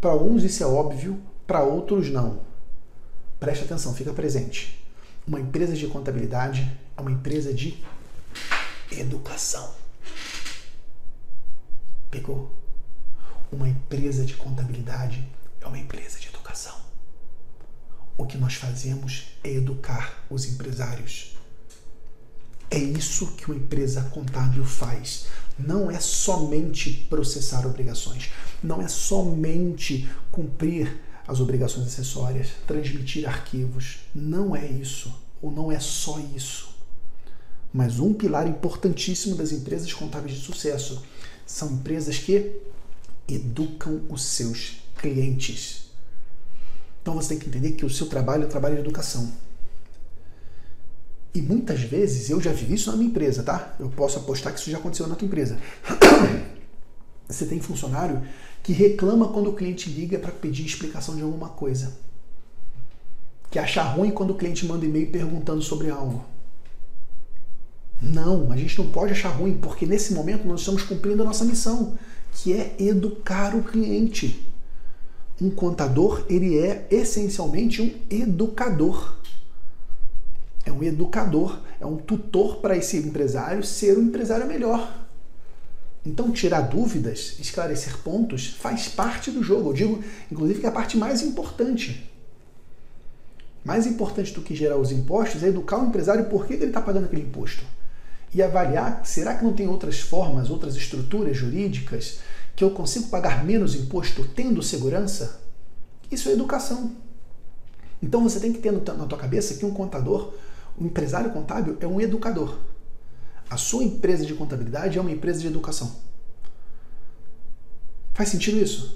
Para uns isso é óbvio, para outros não. Preste atenção, fica presente. Uma empresa de contabilidade é uma empresa de educação. Pegou? Uma empresa de contabilidade é uma empresa de educação. O que nós fazemos é educar os empresários. É isso que uma empresa contábil faz. Não é somente processar obrigações, não é somente cumprir as obrigações acessórias, transmitir arquivos. Não é isso, ou não é só isso. Mas um pilar importantíssimo das empresas contábeis de sucesso são empresas que educam os seus clientes. Então você tem que entender que o seu trabalho é trabalho de educação. E muitas vezes eu já vi isso na minha empresa, tá? Eu posso apostar que isso já aconteceu na tua empresa. Você tem funcionário que reclama quando o cliente liga para pedir explicação de alguma coisa. Que acha ruim quando o cliente manda e-mail perguntando sobre algo. Não, a gente não pode achar ruim, porque nesse momento nós estamos cumprindo a nossa missão, que é educar o cliente. Um contador, ele é essencialmente um educador um educador, é um tutor para esse empresário ser um empresário melhor. Então, tirar dúvidas, esclarecer pontos, faz parte do jogo. Eu digo, inclusive, que é a parte mais importante. Mais importante do que gerar os impostos é educar o empresário por que ele está pagando aquele imposto. E avaliar, será que não tem outras formas, outras estruturas jurídicas que eu consigo pagar menos imposto tendo segurança? Isso é educação. Então você tem que ter na tua cabeça que um contador o empresário contábil é um educador. A sua empresa de contabilidade é uma empresa de educação. Faz sentido isso?